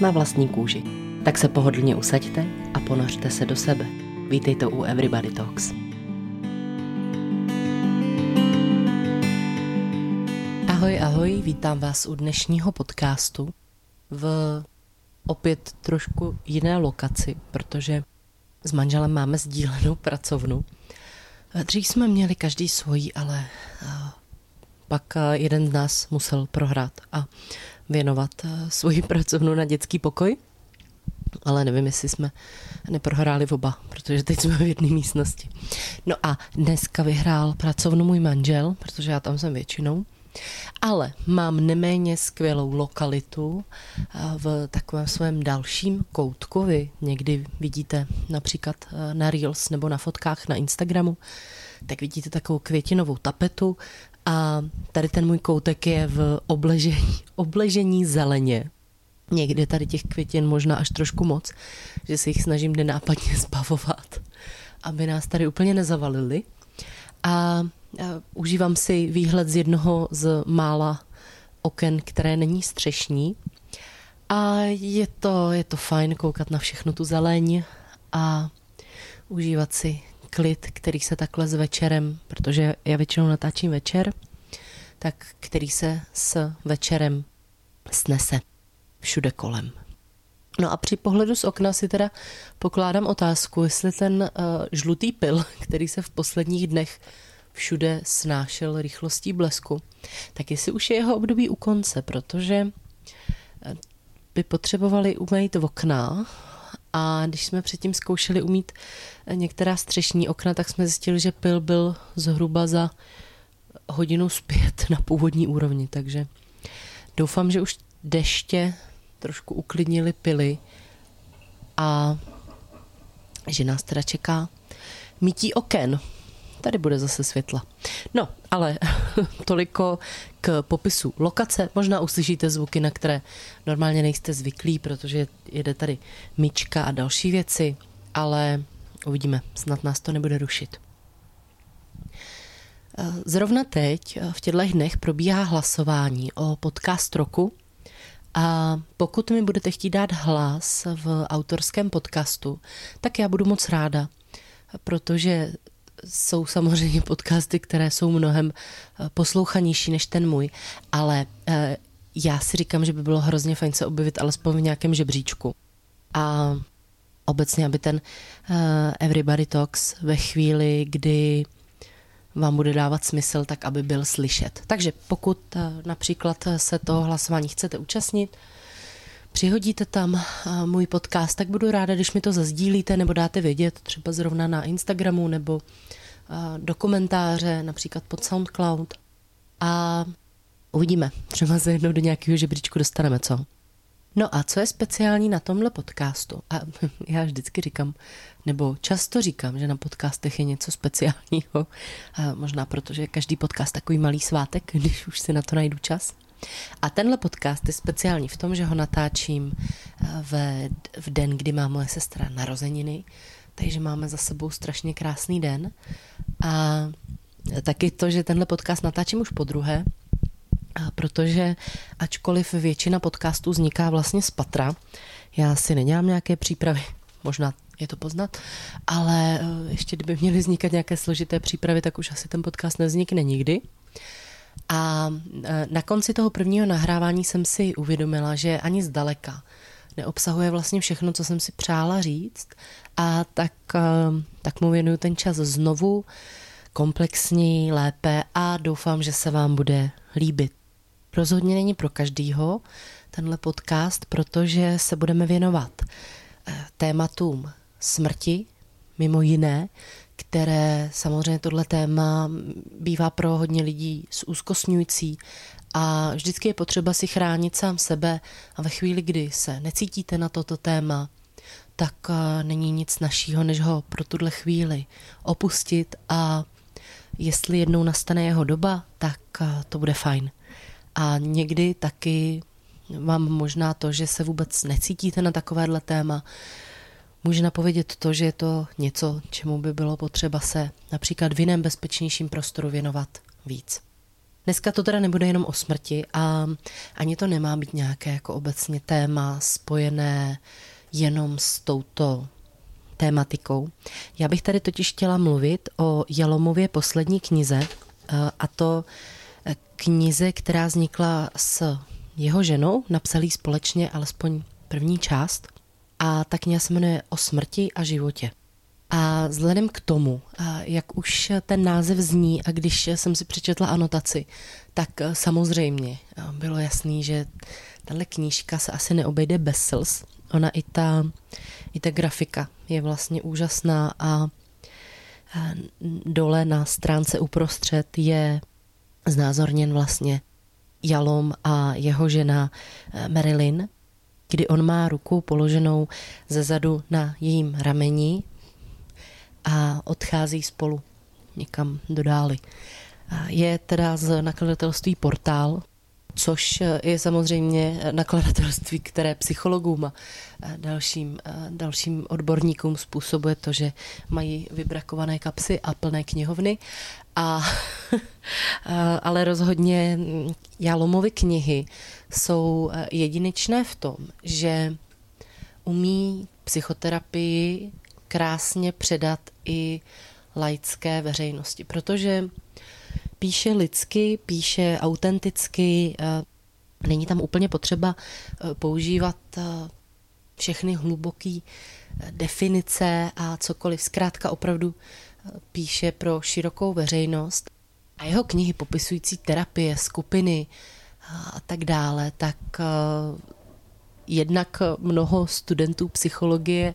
Na vlastní kůži. Tak se pohodlně usaďte a ponořte se do sebe. Vítejte u Everybody Talks. Ahoj, ahoj, vítám vás u dnešního podcastu v opět trošku jiné lokaci, protože s manželem máme sdílenou pracovnu. Dřív jsme měli každý svojí, ale pak jeden z nás musel prohrát a věnovat svoji pracovnu na dětský pokoj. Ale nevím, jestli jsme neprohráli v oba, protože teď jsme v jedné místnosti. No a dneska vyhrál pracovnu můj manžel, protože já tam jsem většinou. Ale mám neméně skvělou lokalitu v takovém svém dalším koutku. Vy někdy vidíte například na Reels nebo na fotkách na Instagramu, tak vidíte takovou květinovou tapetu a tady ten můj koutek je v obležení, obležení zeleně. Někdy tady těch květin možná až trošku moc, že se jich snažím nenápadně zbavovat, aby nás tady úplně nezavalili. A užívám si výhled z jednoho z mála oken, které není střešní. A je to, je to fajn koukat na všechno tu zeleň a užívat si klid, který se takhle s večerem, protože já většinou natáčím večer, tak který se s večerem snese všude kolem. No a při pohledu z okna si teda pokládám otázku, jestli ten uh, žlutý pil, který se v posledních dnech všude snášel rychlostí blesku, tak jestli už je jeho období u konce, protože eh, by potřebovali umýt okna a když jsme předtím zkoušeli umít eh, některá střešní okna, tak jsme zjistili, že pil byl zhruba za hodinu zpět na původní úrovni, takže doufám, že už deště trošku uklidnili pily a že nás teda čeká mítí oken. Tady bude zase světla. No, ale toliko k popisu lokace. Možná uslyšíte zvuky, na které normálně nejste zvyklí, protože jede tady myčka a další věci, ale uvidíme, snad nás to nebude rušit. Zrovna teď v těchto dnech probíhá hlasování o podcast roku a pokud mi budete chtít dát hlas v autorském podcastu, tak já budu moc ráda, protože jsou samozřejmě podcasty, které jsou mnohem eh, poslouchanější než ten můj, ale eh, já si říkám, že by bylo hrozně fajn se objevit alespoň v nějakém žebříčku. A obecně, aby ten eh, Everybody Talks ve chvíli, kdy vám bude dávat smysl, tak aby byl slyšet. Takže pokud například se toho hlasování chcete účastnit, přihodíte tam můj podcast, tak budu ráda, když mi to zazdílíte nebo dáte vědět třeba zrovna na Instagramu nebo do komentáře, například pod SoundCloud. A uvidíme, třeba se jednou do nějakého žebříčku dostaneme, co? No a co je speciální na tomhle podcastu? A já vždycky říkám, nebo často říkám, že na podcastech je něco speciálního. A možná protože každý podcast takový malý svátek, když už si na to najdu čas. A tenhle podcast je speciální v tom, že ho natáčím eh, v, v den, kdy má moje sestra narozeniny, takže máme za sebou strašně krásný den. A taky to, že tenhle podcast natáčím už po druhé, protože ačkoliv většina podcastů vzniká vlastně z patra, já si nedělám nějaké přípravy, možná je to poznat, ale eh, ještě kdyby měly vznikat nějaké složité přípravy, tak už asi ten podcast nevznikne nikdy. A eh, na konci toho prvního nahrávání jsem si uvědomila, že ani zdaleka neobsahuje vlastně všechno, co jsem si přála říct a tak, eh, tak mu věnuju ten čas znovu, komplexněji, lépe a doufám, že se vám bude líbit. Rozhodně není pro každýho tenhle podcast, protože se budeme věnovat eh, tématům smrti, mimo jiné, které samozřejmě tohle téma bývá pro hodně lidí zúzkostňující. A vždycky je potřeba si chránit sám sebe. A ve chvíli, kdy se necítíte na toto téma, tak eh, není nic našího, než ho pro tuhle chvíli opustit. A jestli jednou nastane jeho doba, tak eh, to bude fajn. A někdy taky vám možná to, že se vůbec necítíte na takovéhle téma, může napovědět to, že je to něco, čemu by bylo potřeba se například v jiném bezpečnějším prostoru věnovat víc. Dneska to teda nebude jenom o smrti a ani to nemá být nějaké jako obecně téma spojené jenom s touto tématikou. Já bych tady totiž chtěla mluvit o Jalomově poslední knize eh, a to eh, knize, která vznikla s jeho ženou, napsali společně alespoň první část a ta kniha se jmenuje O smrti a životě. A vzhledem k tomu, jak už ten název zní a když jsem si přečetla anotaci, tak e, samozřejmě bylo jasný, že tahle knížka se asi neobejde bez slz. Ona i ta, i ta grafika je vlastně úžasná a dole na stránce uprostřed je znázorněn vlastně Jalom a jeho žena e, Marilyn, kdy on má ruku položenou ze zadu na jejím rameni a odchází spolu někam do dály. Je teda z nakladatelství Portál, což je samozřejmě nakladatelství, které psychologům a dalším, dalším odborníkům způsobuje to, že mají vybrakované kapsy a plné knihovny. A, ale rozhodně Jalomovy knihy jsou jedinečné v tom, že umí psychoterapii krásně předat i laické veřejnosti, protože píše lidsky, píše autenticky, eh, není tam úplně potřeba eh, používat eh, všechny hluboké definice a cokoliv. Zkrátka opravdu píše pro širokou veřejnost. A jeho knihy popisující terapie, skupiny a tak dále, tak jednak mnoho studentů psychologie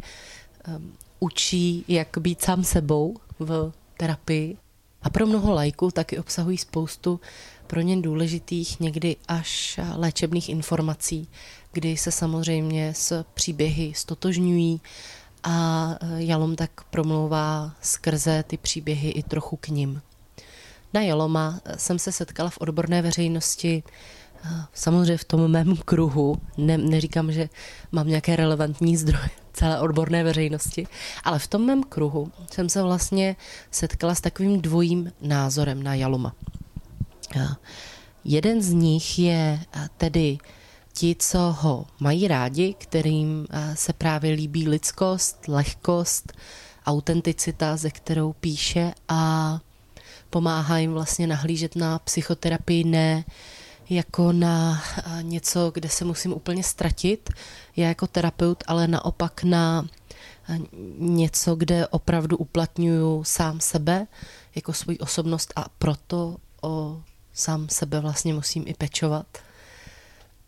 učí, jak být sám sebou v terapii. A pro mnoho lajků taky obsahují spoustu pro ně důležitých, někdy až léčebných informací, kdy se samozřejmě s příběhy stotožňují a Jalom tak promlouvá skrze ty příběhy i trochu k ním. Na Jaloma jsem se setkala v odborné veřejnosti samozřejmě v tom mém kruhu, ne, neříkám, že mám nějaké relevantní zdroje celé odborné veřejnosti, ale v tom mém kruhu jsem se vlastně setkala s takovým dvojím názorem na Jaloma. Jeden z nich je tedy ti, co ho mají rádi, kterým se právě líbí lidskost, lehkost, autenticita, ze kterou píše a pomáhá jim vlastně nahlížet na psychoterapii ne jako na něco, kde se musím úplně ztratit, já jako terapeut, ale naopak na něco, kde opravdu uplatňuju sám sebe jako svoji osobnost a proto o sám sebe vlastně musím i pečovat.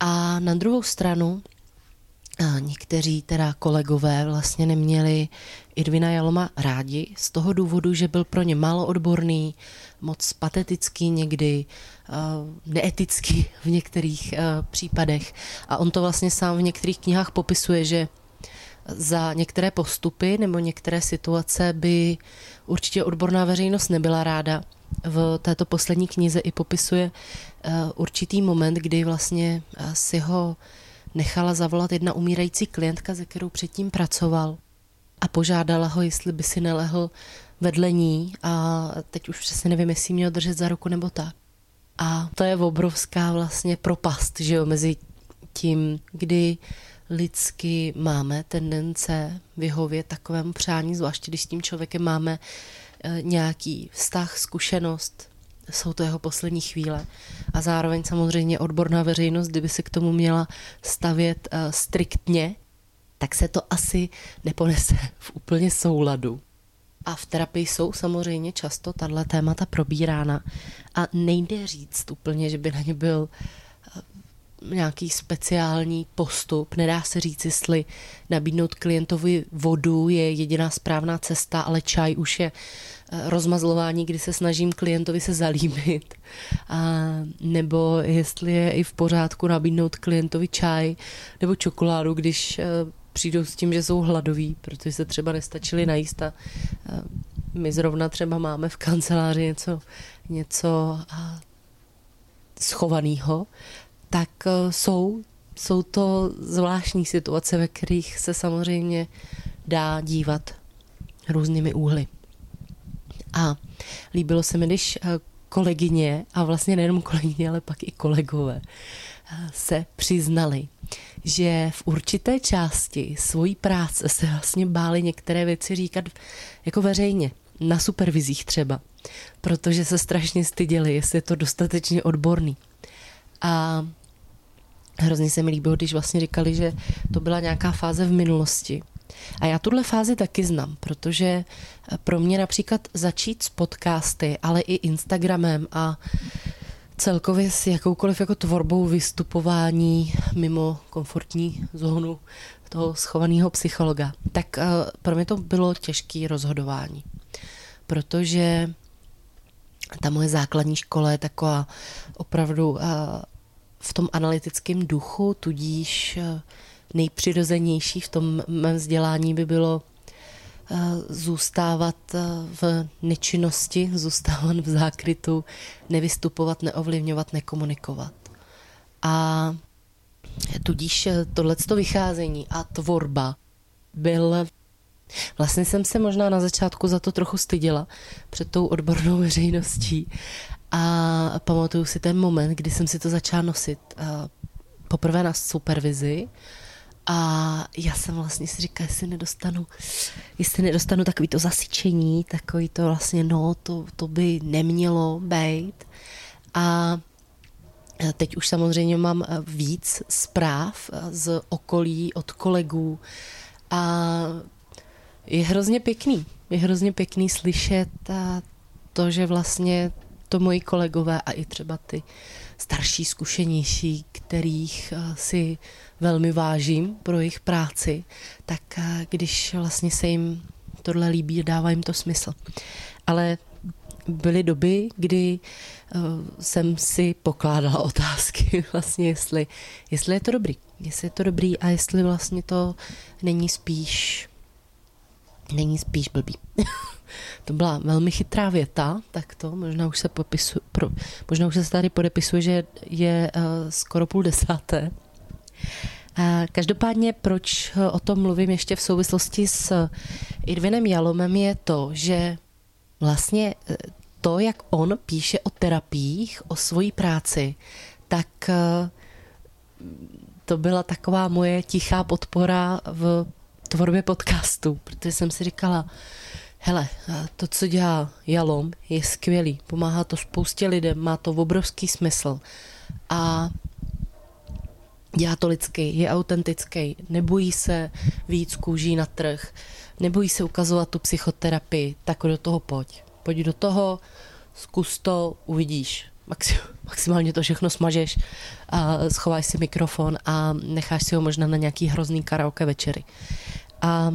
A na druhou stranu a někteří teda kolegové vlastně neměli Idvina Jaloma rádi z toho důvodu, že byl pro ně málo odborný, moc patetický někdy, neetický v některých případech. A on to vlastně sám v některých knihách popisuje, že za některé postupy nebo některé situace by určitě odborná veřejnost nebyla ráda. V této poslední knize i popisuje určitý moment, kdy vlastně si ho nechala zavolat jedna umírající klientka, ze kterou předtím pracoval a požádala ho, jestli by si nelehl vedle ní a teď už přesně nevím, jestli měl držet za ruku nebo tak. A to je obrovská vlastně propast, že jo, mezi tím, kdy lidsky máme tendence vyhovět takovému přání, zvláště když s tím člověkem máme eh, nějaký vztah, zkušenost, jsou to jeho poslední chvíle. A zároveň samozřejmě odborná veřejnost, kdyby se k tomu měla stavět uh, striktně, tak se to asi neponese v úplně souladu. A v terapii jsou samozřejmě často tahle témata probírána a nejde říct úplně, že by na ně byl eh, nějaký speciální postup. Nedá se říct, jestli nabídnout klientovi vodu je jediná správná cesta, ale čaj už je eh, rozmazlování, kdy se snažím klientovi se zalíbit. A, nebo jestli je i v pořádku nabídnout klientovi čaj nebo čokoládu, když eh, přijdou s tím, že jsou hladoví, protože se třeba nestačili najíst a my zrovna třeba máme v kanceláři něco, něco schovaného, tak e, jsou, jsou to zvláštní situace, ve kterých se samozřejmě dá dívat různými úhly. A líbilo se mi, když e, kolegyně, a vlastně nejenom kolegyně, ale pak i kolegové, e, se přiznali, že v určité části svojí práce se vlastně báli některé věci říkat jako veřejně, na supervizích třeba, protože se strašně styděli, jestli je to dostatečně odborný. A hrozně se mi líbilo, když vlastně říkali, že to byla nějaká fáze v minulosti. A já tuhle fázi taky znám, protože pro mě například začít s podcasty, ale i Instagramem a celkově s jakoukoliv jako tvorbou vystupování mimo komfortní zónu toho schovaného psychologa, tak uh, pro mě to bylo těžké rozhodování. Protože ta moje základní škola je taková opravdu uh, v tom analytickém duchu, tudíž uh, nejpřirozenější v tom mém vzdělání by bylo zůstávat v nečinnosti, zůstávat v zákrytu, nevystupovat, neovlivňovat, nekomunikovat. A tudíž tohleto vycházení a tvorba byl Vlastně jsem se možná na začátku za to trochu styděla před tou odbornou veřejností a pamatuju si ten moment, kdy jsem si to začala nosit poprvé na supervizi a já jsem vlastně si říkala, jestli nedostanu, jestli nedostanu takový to zasyčení, takový to vlastně, no, to, to by nemělo být. A teď už samozřejmě mám víc zpráv z okolí, od kolegů a je hrozně pěkný. Je hrozně pěkný slyšet to, že vlastně to moji kolegové a i třeba ty starší, zkušenější, kterých si velmi vážím pro jejich práci, tak eh, když vlastně se jim tohle líbí, dává jim to smysl. Ale byly doby, kdy jsem si pokládala otázky vlastně, jestli, jestli je to dobrý. Jestli je to dobrý a jestli vlastně to není spíš není spíš blbý. to byla velmi chytrá věta, tak to možná už se popisu, pro, možná už se tady podepisuje, že je uh, skoro půl desáté. Každopádně, proč o tom mluvím ještě v souvislosti s Irvinem Jalomem, je to, že vlastně to, jak on píše o terapiích, o svojí práci, tak to byla taková moje tichá podpora v tvorbě podcastu, protože jsem si říkala, hele, to, co dělá Jalom, je skvělý, pomáhá to spoustě lidem, má to obrovský smysl a dělá to lidsky, je autentický, nebojí se víc kůží na trh, nebojí se ukazovat tu psychoterapii, tak do toho pojď. Pojď do toho, zkus to, uvidíš. Maximálně to všechno smažeš, a schováš si mikrofon a necháš si ho možná na nějaký hrozný karaoke večery. A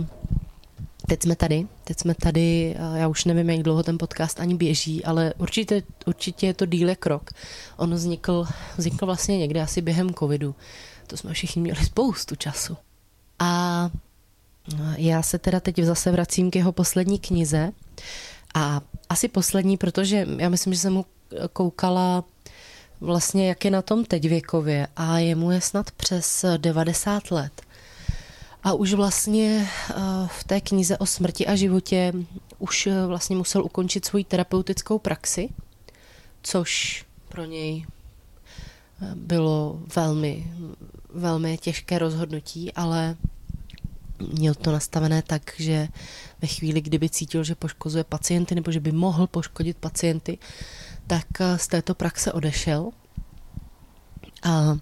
teď jsme tady, teď jsme tady, já už nevím, jak dlouho ten podcast ani běží, ale určitě, určitě je to díle krok. On vznikl, vznikl vlastně někde asi během covidu to jsme všichni měli spoustu času. A já se teda teď zase vracím k jeho poslední knize a asi poslední, protože já myslím, že jsem mu koukala vlastně, jak je na tom teď věkově a jemu je snad přes 90 let. A už vlastně eh, v té knize o smrti a životě už eh, vlastně musel ukončit svoji terapeutickou praxi, což pro něj eh, bylo velmi, velmi těžké rozhodnutí, ale měl to nastavené tak, že ve chvíli, kdyby cítil, že poškozuje pacienty nebo že by mohl poškodit pacienty, tak z této praxe odešel. A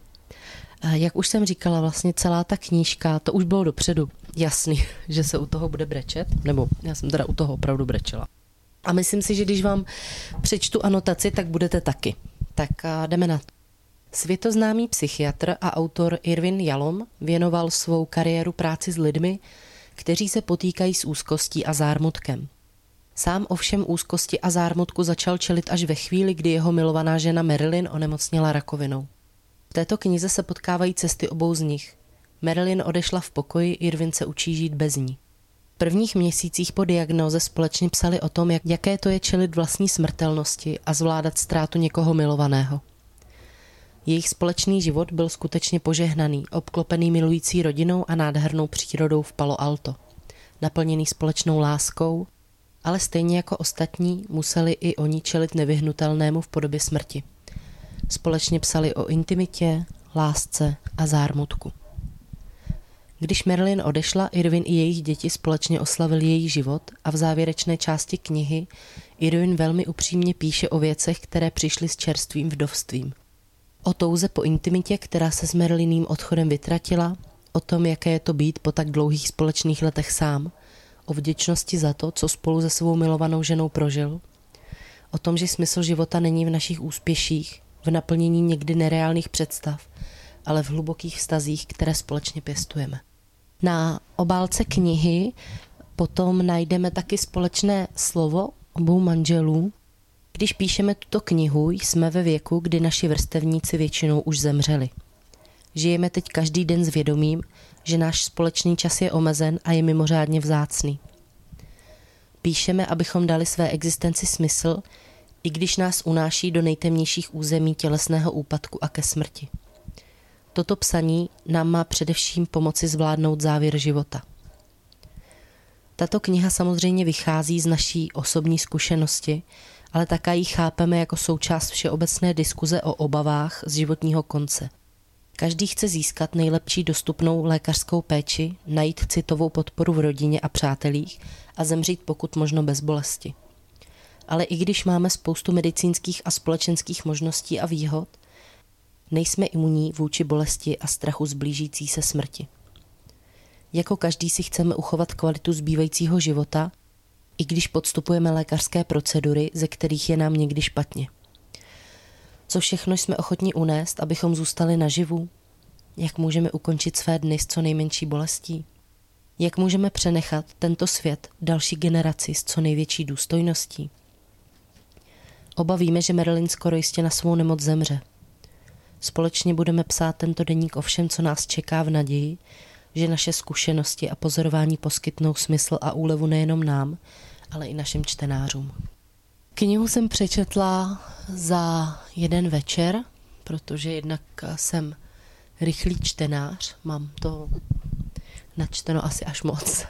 jak už jsem říkala, vlastně celá ta knížka, to už bylo dopředu jasný, že se u toho bude brečet, nebo já jsem teda u toho opravdu brečela. A myslím si, že když vám přečtu anotaci, tak budete taky. Tak jdeme na to. Světoznámý psychiatr a autor Irvin Jalom věnoval svou kariéru práci s lidmi, kteří se potýkají s úzkostí a zármutkem. Sám ovšem úzkosti a zármutku začal čelit až ve chvíli, kdy jeho milovaná žena Marilyn onemocněla rakovinou. V této knize se potkávají cesty obou z nich. Marilyn odešla v pokoji, Irvin se učí žít bez ní. V prvních měsících po diagnoze společně psali o tom, jak, jaké to je čelit vlastní smrtelnosti a zvládat ztrátu někoho milovaného. Jejich společný život byl skutečně požehnaný, obklopený milující rodinou a nádhernou přírodou v Palo Alto. Naplněný společnou láskou, ale stejně jako ostatní museli i oni čelit nevyhnutelnému v podobě smrti. Společně psali o intimitě, lásce a zármutku. Když Marilyn odešla, Irvin i jejich děti společně oslavili její život a v závěrečné části knihy Irvin velmi upřímně píše o věcech, které přišly s čerstvým vdovstvím. O touze po intimitě, která se s Marilynným odchodem vytratila, o tom, jaké je to být po tak dlouhých společných letech sám, o vděčnosti za to, co spolu se svou milovanou ženou prožil, o tom, že smysl života není v našich úspěších, v naplnění někdy nereálných představ, ale v hlubokých vztazích, které společně pěstujeme. Na obálce knihy potom najdeme taky společné slovo obou manželů. Když píšeme tuto knihu, jsme ve věku, kdy naši vrstevníci většinou už zemřeli. Žijeme teď každý den s vědomím, že náš společný čas je omezen a je mimořádně vzácný. Píšeme, abychom dali své existenci smysl, i když nás unáší do nejtemnějších území tělesného úpadku a ke smrti. Toto psaní nám má především pomoci zvládnout závěr života. Tato kniha samozřejmě vychází z naší osobní zkušenosti, ale také ji chápeme jako součást všeobecné diskuze o obavách z životního konce. Každý chce získat nejlepší dostupnou lékařskou péči, najít citovou podporu v rodině a přátelích a zemřít pokud možno bez bolesti. Ale i když máme spoustu medicínských a společenských možností a výhod, nejsme imunní vůči bolesti a strachu zblížící se smrti. Jako každý si chceme uchovat kvalitu zbývajícího života, i když podstupujeme lékařské procedury, ze kterých je nám někdy špatně. Co všechno jsme ochotni unést, abychom zůstali naživu? Jak můžeme ukončit své dny s co nejmenší bolestí? Jak můžeme přenechat tento svět další generaci s co největší důstojností? Oba víme, že Marilyn skoro jistě na svou nemoc zemře. Společně budeme psát tento deník o všem, co nás čeká v naději, že naše zkušenosti a pozorování poskytnou smysl a úlevu nejenom nám, ale i našim čtenářům. Knihu jsem přečetla za jeden večer, protože jednak jsem rychlý čtenář, mám to načteno asi až moc.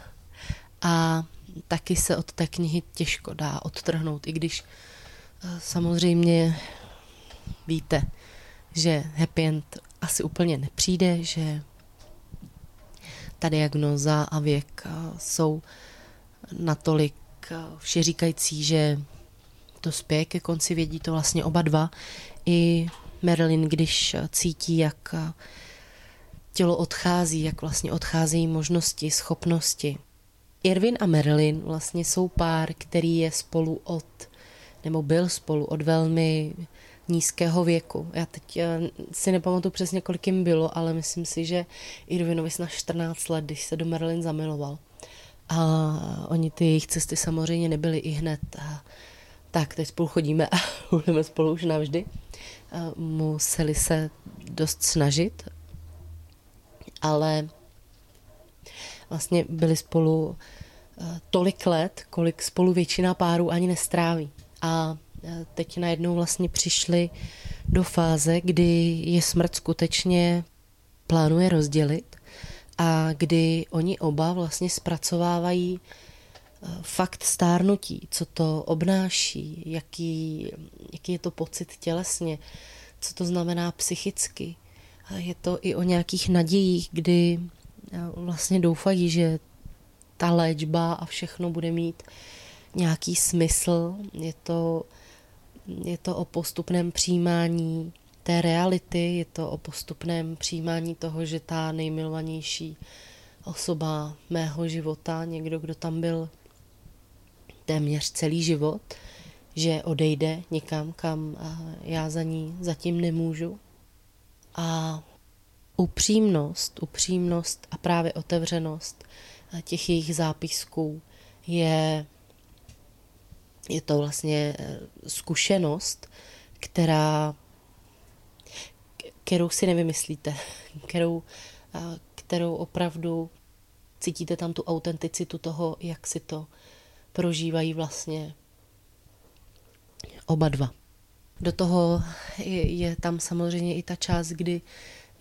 A taky se od té knihy těžko dá odtrhnout, i když eh, samozřejmě víte, že happy end asi úplně nepřijde, že ta diagnoza a věk eh, jsou natolik eh, všeříkající, že to spěje ke konci, vědí to vlastně oba dva. I Marilyn, když cítí, jak tělo odchází, jak vlastně odcházejí možnosti, schopnosti. Irvin a Marilyn vlastně jsou pár, který je spolu od, nebo byl spolu od velmi nízkého věku. Já teď eh, si nepamatuju přesně, kolik jim bylo, ale myslím si, že Irvinovi na 14 let, když se do Marilyn zamiloval. A oni ty jejich cesty samozřejmě nebyly i hned. Tak, teď spolu chodíme a budeme spolu už navždy. A museli se dost snažit, ale vlastně byli spolu eh, tolik let, kolik spolu většina párů ani nestráví. A eh, teď najednou vlastně přišli do fáze, kdy je smrt skutečně plánuje rozdělit a kdy oni oba vlastně zpracovávají eh, fakt stárnutí, co to obnáší, jaký, jaký je to pocit tělesně, co to znamená psychicky. Je to i o nějakých nadějích, kdy vlastně doufají, že ta léčba a všechno bude mít nějaký smysl. Je to, je to o postupném přijímání té reality, je to o postupném přijímání toho, že ta nejmilovanější osoba mého života, někdo, kdo tam byl téměř celý život, že odejde někam, kam já za ní zatím nemůžu. A upřímnost, upřímnost a právě otevřenost těch jejich zápisků je, je to vlastně eh, zkušenost, která, kterou si nevymyslíte, kterou, kterou opravdu cítíte tam tu autenticitu toho, jak si to prožívají vlastně oba dva. Do toho je, je tam samozřejmě i ta část, kdy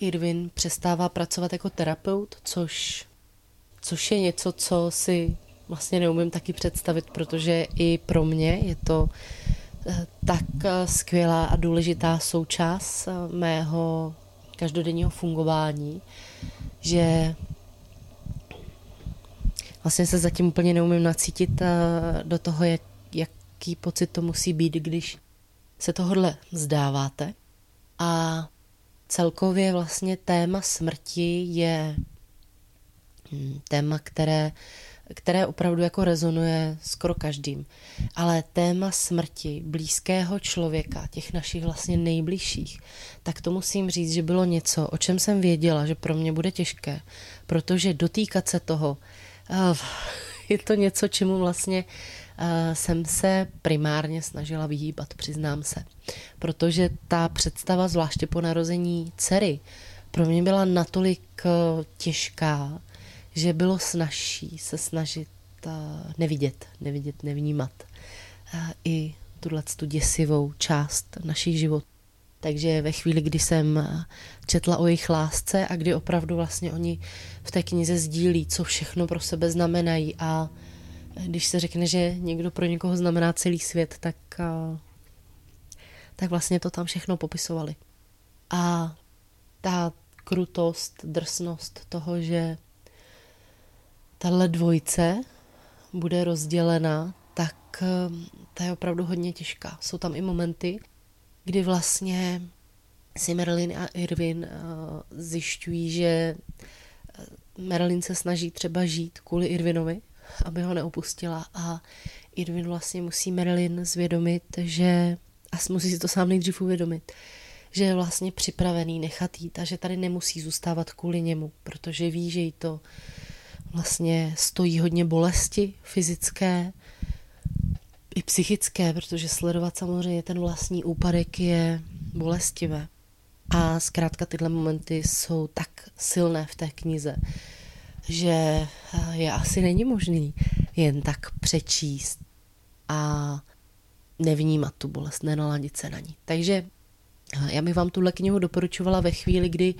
Irvin přestává pracovat jako terapeut, což, což je něco, co si vlastně neumím taky představit, protože i pro mě je to eh, tak eh, skvělá a důležitá součást eh, mého každodenního fungování, že vlastně se zatím úplně neumím nacítit do toho, jak, jaký pocit to musí být, když se tohle vzdáváte. A celkově vlastně téma smrti je hm, téma, které, které opravdu jako rezonuje skoro každým. Ale téma smrti blízkého člověka, těch našich vlastně nejbližších, tak to musím říct, že bylo něco, o čem jsem věděla, že pro mě bude těžké, protože dotýkat se toho, je to něco, čemu vlastně uh, jsem se primárně snažila vyhýbat, přiznám se. Protože ta představa, zvláště po narození dcery, pro mě byla natolik uh, těžká, že bylo snažší se snažit nevidět, nevidět, nevnímat i tuhle tu děsivou část našich životů. Takže ve chvíli, kdy jsem četla o jejich lásce a kdy opravdu vlastně oni v té knize sdílí, co všechno pro sebe znamenají a když se řekne, že někdo pro někoho znamená celý svět, tak, tak vlastně to tam všechno popisovali. A ta krutost, drsnost toho, že tahle dvojce bude rozdělena, tak ta je opravdu hodně těžká. Jsou tam i momenty, kdy vlastně si Marilyn a Irvin uh, zjišťují, že eh, Marilyn se snaží třeba žít kvůli Irvinovi, aby ho neopustila. A Irvin vlastně musí Marilyn zvědomit, že a musí si to sám nejdřív uvědomit, že je vlastně připravený nechat jít a že tady nemusí zůstávat kvůli němu, protože ví, že jí to vlastně stojí hodně bolesti fyzické, i psychické, protože sledovat samozřejmě ten vlastní úpadek je bolestivé. A zkrátka tyhle momenty jsou tak silné v té knize, že je asi není možný jen tak přečíst a nevnímat tu bolest, nenaladit se na ní. Takže já bych vám tuhle knihu doporučovala ve chvíli, kdy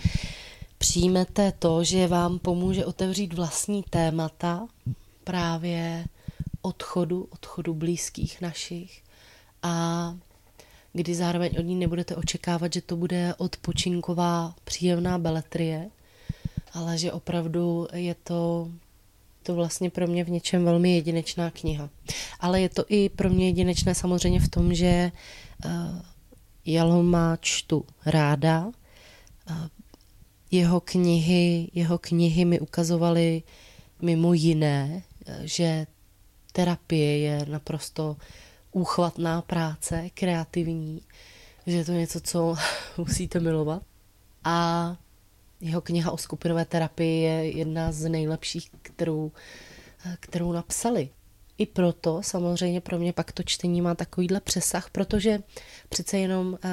přijmete to, že vám pomůže otevřít vlastní témata právě odchodu, odchodu blízkých našich a kdy zároveň od ní nebudete očekávat, že to bude odpočinková příjemná beletrie, ale že opravdu je to, to vlastně pro mě v něčem velmi jedinečná kniha. Ale je to i pro mě jedinečné samozřejmě v tom, že uh, Jaloma čtu ráda. Uh, jeho knihy, jeho knihy mi ukazovaly mimo jiné, že terapie je naprosto úchvatná práce, kreativní, že je to něco, co musíte milovat. A jeho kniha o skupinové terapii je jedna z nejlepších, kterou, kterou napsali. I proto samozřejmě pro mě pak to čtení má takovýhle přesah, protože přece jenom eh,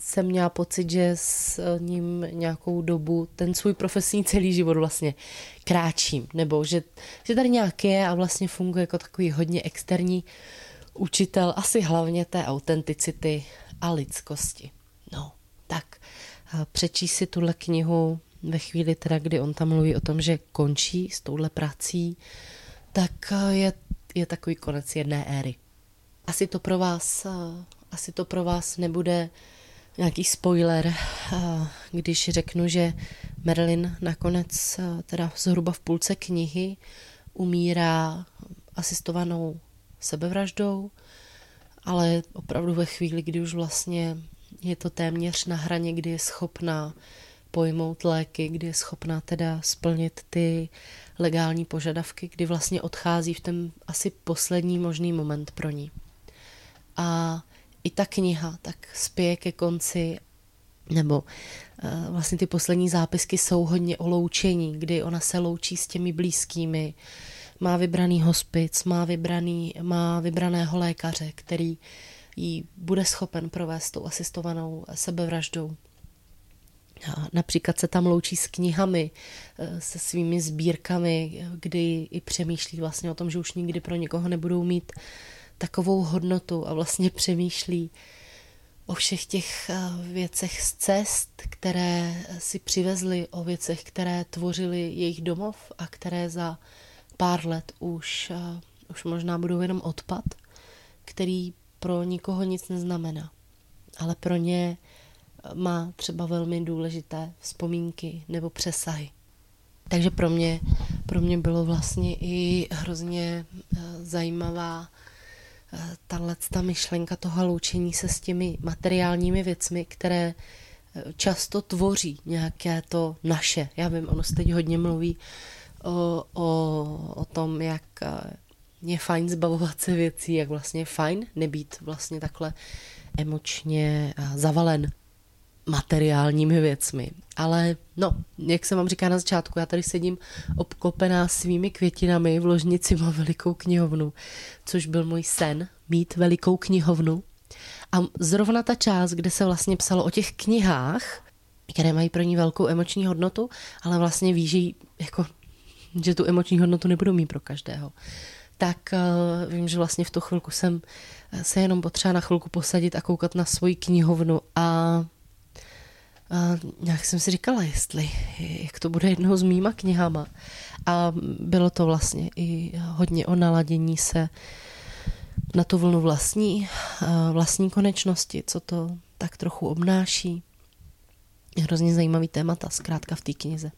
jsem měla pocit, že s ním nějakou dobu ten svůj profesní celý život vlastně kráčím, nebo že, že tady nějak je a vlastně funguje jako takový hodně externí učitel, asi hlavně té autenticity a lidskosti. No, tak přečíst si tuhle knihu ve chvíli teda, kdy on tam mluví o tom, že končí s touhle prací, tak je, je takový konec jedné éry. Asi to pro vás, asi to pro vás nebude nějaký spoiler, když řeknu, že Marilyn nakonec teda zhruba v půlce knihy umírá asistovanou sebevraždou, ale opravdu ve chvíli, kdy už vlastně je to téměř na hraně, kdy je schopná pojmout léky, kdy je schopná teda splnit ty legální požadavky, kdy vlastně odchází v ten asi poslední možný moment pro ní. A i ta kniha tak spěje ke konci nebo uh, vlastně ty poslední zápisky jsou hodně o loučení, kdy ona se loučí s těmi blízkými, má vybraný hospic, má, vybraný, má vybraného lékaře, který jí bude schopen provést tou asistovanou sebevraždou. Například se tam loučí s knihami, eh, se svými sbírkami, kdy i přemýšlí vlastně o tom, že už nikdy pro někoho nebudou mít takovou hodnotu a vlastně přemýšlí o všech těch eh, věcech z cest, které si přivezli, o věcech, které tvořili jejich domov a které za pár let už, uh, už možná budou jenom odpad, který pro nikoho nic neznamená. Ale pro ně má třeba velmi důležité vzpomínky nebo přesahy. Takže pro mě, pro mě bylo vlastně i hrozně uh, zajímavá tahle ta myšlenka toho loučení se s těmi materiálními věcmi, které často tvoří nějaké to naše. Já vím, ono se teď hodně mluví o, o, o tom, jak eh, je fajn zbavovat se věcí, jak vlastně je fajn nebýt vlastně takhle emočně eh, zavalen materiálními věcmi. Ale no, jak jsem vám říká na začátku, já tady sedím obklopená svými květinami, v ložnici mám velikou knihovnu, což byl můj sen, mít velikou knihovnu. A zrovna ta část, kde se vlastně psalo o těch knihách, které mají pro ní velkou emoční hodnotu, ale vlastně ví, že jako že tu emoční hodnotu nebudou mít pro každého. Tak uh, vím, že vlastně v tu chvilku jsem eh, se jenom potřeba na chvilku posadit a koukat na svoji knihovnu a uh, nějak jsem si říkala, jestli, jak to bude jednou s mýma knihama. A bylo to vlastně i hodně o naladění se na tu vlnu vlastní, vlastní konečnosti, co to tak trochu obnáší. Hrozně zajímavý témata, zkrátka v té knize.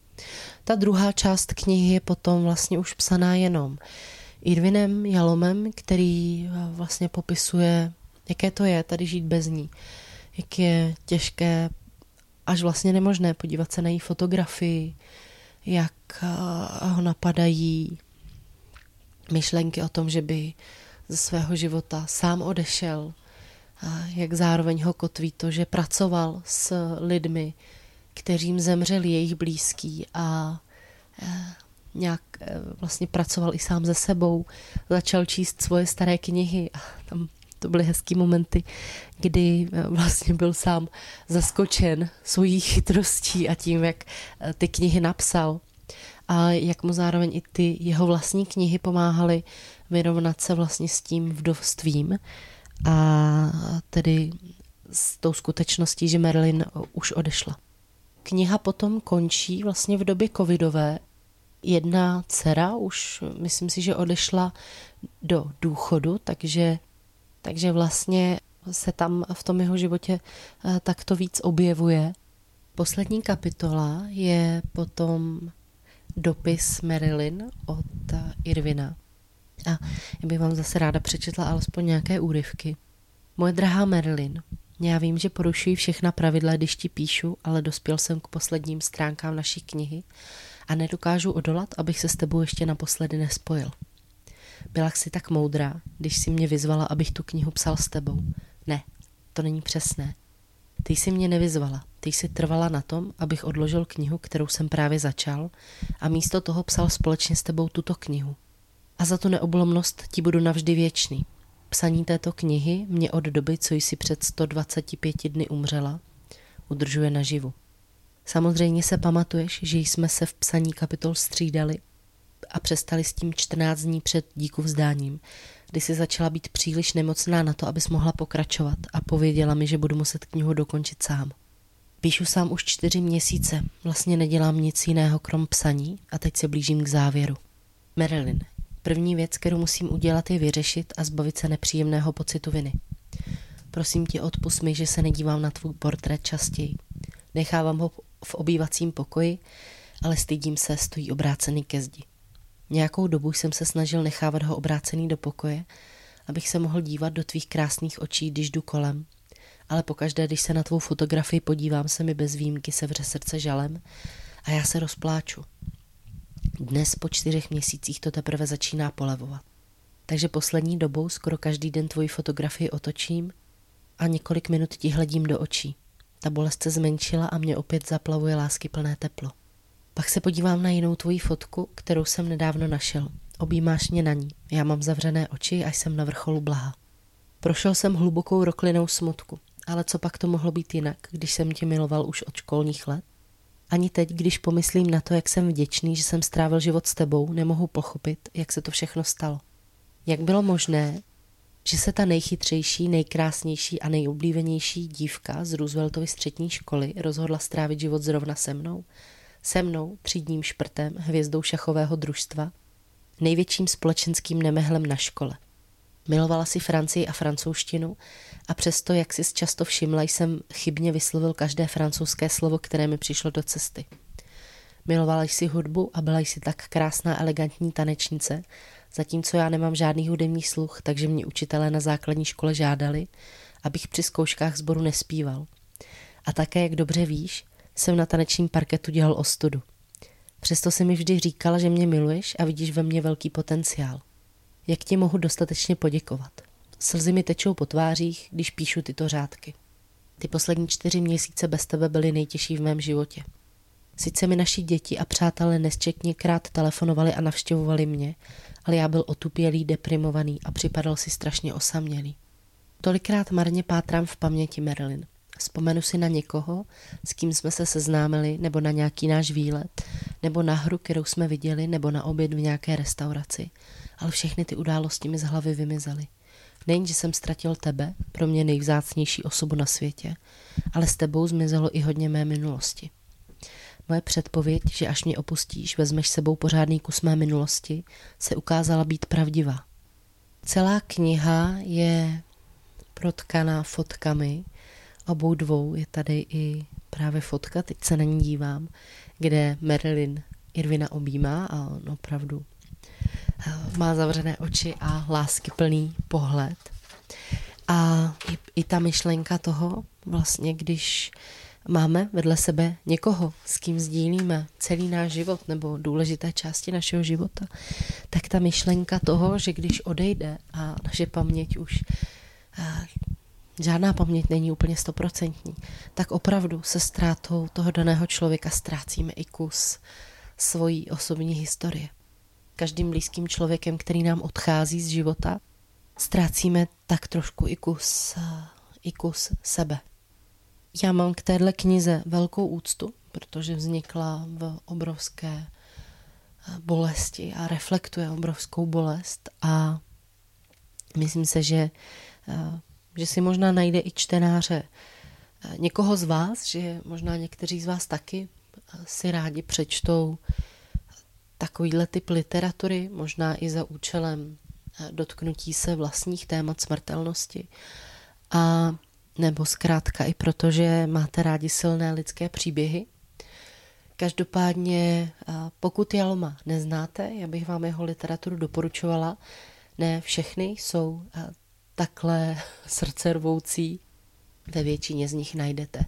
Ta druhá část knihy je potom vlastně už psaná jenom Irvinem Jalomem, který eh, vlastně popisuje, jaké to je tady žít bez ní. Jak je těžké, až vlastně nemožné podívat se na její fotografii, jak eh, ho napadají myšlenky o tom, že by ze svého života sám odešel, jak zároveň ho kotví to, že pracoval s lidmi, kteřím zemřeli jejich blízký a eh, nějak eh, vlastně pracoval i sám ze sebou, začal číst svoje staré knihy a tam to byly hezký momenty, kdy eh, vlastně byl sám zaskočen svojí chytrostí a tím, jak ty knihy napsal a jak mu zároveň i ty jeho vlastní knihy pomáhaly vyrovnat se vlastně s tím vdovstvím a tedy s tou skutečností, že Marilyn už odešla. Kniha potom končí vlastně v době covidové. Jedna dcera už, myslím si, že odešla do důchodu, takže, takže vlastně se tam v tom jeho životě eh, takto víc objevuje. Poslední kapitola je potom dopis Marilyn od eh, Irvina. A já bych vám zase ráda přečetla alespoň nějaké úryvky. Moje drahá Marilyn, já vím, že porušuji všechna pravidla, když ti píšu, ale dospěl jsem k posledním stránkám naší knihy a nedokážu odolat, abych se s tebou ještě naposledy nespojil. Byla jsi tak moudrá, když si mě vyzvala, abych tu knihu psal s tebou. Ne, to není přesné. Ty jsi mě nevyzvala, ty jsi trvala na tom, abych odložil knihu, kterou jsem právě začal a místo toho psal společně s tebou tuto knihu. A za tu neoblomnost ti budu navždy věčný. Psaní této knihy mě od doby, co jsi před 125 dny umřela, udržuje naživu. Samozřejmě se pamatuješ, že jsme se v psaní kapitol střídali a přestali s tím 14 dní před díku vzdáním, kdy si začala být příliš nemocná na to, abys mohla pokračovat a pověděla mi, že budu muset knihu dokončit sám. Píšu sám už čtyři měsíce, vlastně nedělám nic jiného krom psaní a teď se blížím k závěru. Marilyn, První věc, kterou musím udělat, je vyřešit a zbavit se nepříjemného pocitu viny. Prosím tě, odpust mi, že se nedívám na tvůj portrét častěji. Nechávám ho v obývacím pokoji, ale stydím se, stojí obrácený ke zdi. Nějakou dobu jsem se snažil nechávat ho obrácený do pokoje, abych se mohl dívat do tvých krásných očí, když jdu kolem. Ale pokaždé, když se na tvou fotografii podívám, se mi bez výjimky sevře srdce žalem a já se rozpláču. Dnes po čtyřech měsících to teprve začíná polevovat. Takže poslední dobou skoro každý den tvoji fotografii otočím a několik minut ti hledím do očí. Ta bolest se zmenšila a mě opět zaplavuje lásky plné teplo. Pak se podívám na jinou tvoji fotku, kterou jsem nedávno našel. Objímáš mě na ní. Já mám zavřené oči a jsem na vrcholu blaha. Prošel jsem hlubokou roklinou smutku. Ale co pak to mohlo být jinak, když jsem tě miloval už od školních let? Ani teď, když pomyslím na to, jak jsem vděčný, že jsem strávil život s tebou, nemohu pochopit, jak se to všechno stalo. Jak bylo možné, že se ta nejchytřejší, nejkrásnější a nejoblíbenější dívka z Rooseveltovy střední školy rozhodla strávit život zrovna se mnou? Se mnou, třídním šprtem, hvězdou šachového družstva, největším společenským nemehlem na škole. Milovala si Francii a francouzštinu a přesto, jak si často všimla, jsem chybně vyslovil každé francouzské slovo, které mi přišlo do cesty. Milovala jsi hudbu a byla jsi tak krásná elegantní tanečnice, zatímco já nemám žádný hudební sluch, takže mě učitelé na základní škole žádali, abych při zkouškách sboru nespíval. A také, jak dobře víš, jsem na tanečním parketu dělal ostudu. Přesto si mi vždy říkala, že mě miluješ a vidíš ve mně velký potenciál. Jak ti mohu dostatečně poděkovat? Slzy mi tečou po tvářích, když píšu tyto řádky. Ty poslední čtyři měsíce bez tebe byly nejtěžší v mém životě. Sice mi naši děti a přátelé nesčetně krát telefonovali a navštěvovali mě, ale já byl otupělý, deprimovaný a připadal si strašně osamělý. Tolikrát marně pátrám v paměti Marilyn. Vzpomenu si na někoho, s kým jsme se seznámili, nebo na nějaký náš výlet, nebo na hru, kterou jsme viděli, nebo na oběd v nějaké restauraci. Ale všechny ty události mi z hlavy vymizely. Nejen, že jsem ztratil tebe, pro mě nejvzácnější osobu na světě, ale s tebou zmizelo i hodně mé minulosti. Moje předpověď, že až mě opustíš, vezmeš sebou pořádný kus mé minulosti, se ukázala být pravdivá. Celá kniha je protkaná fotkami, obou dvou je tady i právě fotka, teď se na ní dívám, kde Marilyn Irvina objímá a on opravdu eh, má zavřené oči a lásky plný pohled. A i, i ta myšlenka toho, vlastně, když máme vedle sebe někoho, s kým sdílíme celý náš život nebo důležité části našeho života, tak ta myšlenka toho, že když odejde a naše paměť už eh, žádná paměť není úplně stoprocentní, tak opravdu se ztrátou toho daného člověka ztrácíme i kus svojí osobní historie. Každým blízkým člověkem, který nám odchází z života, ztrácíme tak trošku i kus, i kus sebe. Já mám k téhle knize velkou úctu, protože vznikla v obrovské eh, bolesti a reflektuje obrovskou bolest a myslím se, že, eh, že si možná najde i čtenáře eh, někoho z vás, že možná někteří z vás taky si rádi přečtou takovýhle typ literatury, možná i za účelem dotknutí se vlastních témat smrtelnosti. A nebo zkrátka i proto, že máte rádi silné lidské příběhy. Každopádně, pokud Jaloma neznáte, já bych vám jeho literaturu doporučovala. Ne všechny jsou takhle srdcervoucí. Ve většině z nich najdete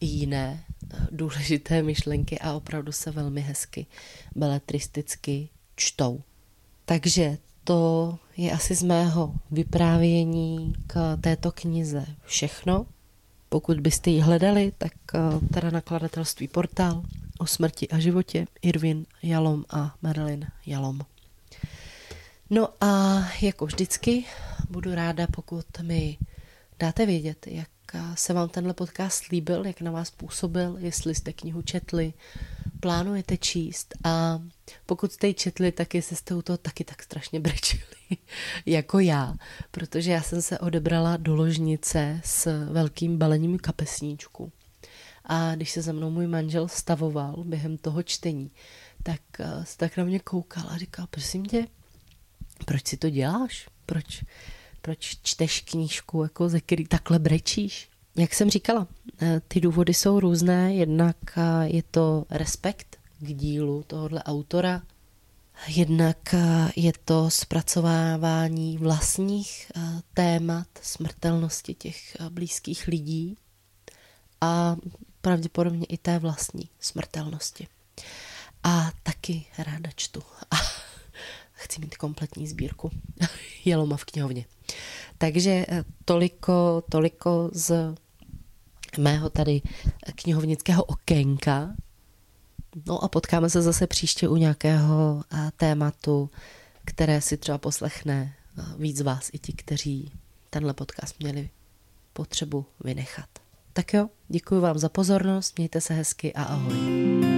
i jiné důležité myšlenky a opravdu se velmi hezky beletristicky čtou. Takže to je asi z mého vyprávění k této knize všechno. Pokud byste ji hledali, tak eh, teda nakladatelství portál o smrti a životě Irvin Jalom a Marilyn Jalom. No a jako vždycky budu ráda, pokud mi dáte vědět, jak se vám tenhle podcast líbil, jak na vás působil, jestli jste knihu četli, plánujete číst a pokud jste ji četli, tak jestli jste u toho taky tak strašně brečili, jako já, protože já jsem se odebrala do ložnice s velkým balením kapesníčku. A když se za mnou můj manžel stavoval během toho čtení, tak eh, se tak na mě koukal a říkal, prosím tě, proč si to děláš? Proč, proč čteš knížku, jako ze který takhle brečíš? Jak jsem říkala, eh, ty důvody jsou různé, jednak eh, je to respekt k dílu tohohle autora, jednak eh, je to zpracovávání vlastních témat smrtelnosti těch blízkých lidí a pravděpodobně i té vlastní smrtelnosti. A taky ráda čtu. Chci mít kompletní sbírku Jeloma v knihovně. Takže toliko, toliko z mého tady knihovnického okénka. No a potkáme se zase příště u nějakého tématu, které si třeba poslechne víc z vás i ti, kteří tenhle podcast měli potřebu vynechat. Tak jo, děkuji vám za pozornost, mějte se hezky a ahoj.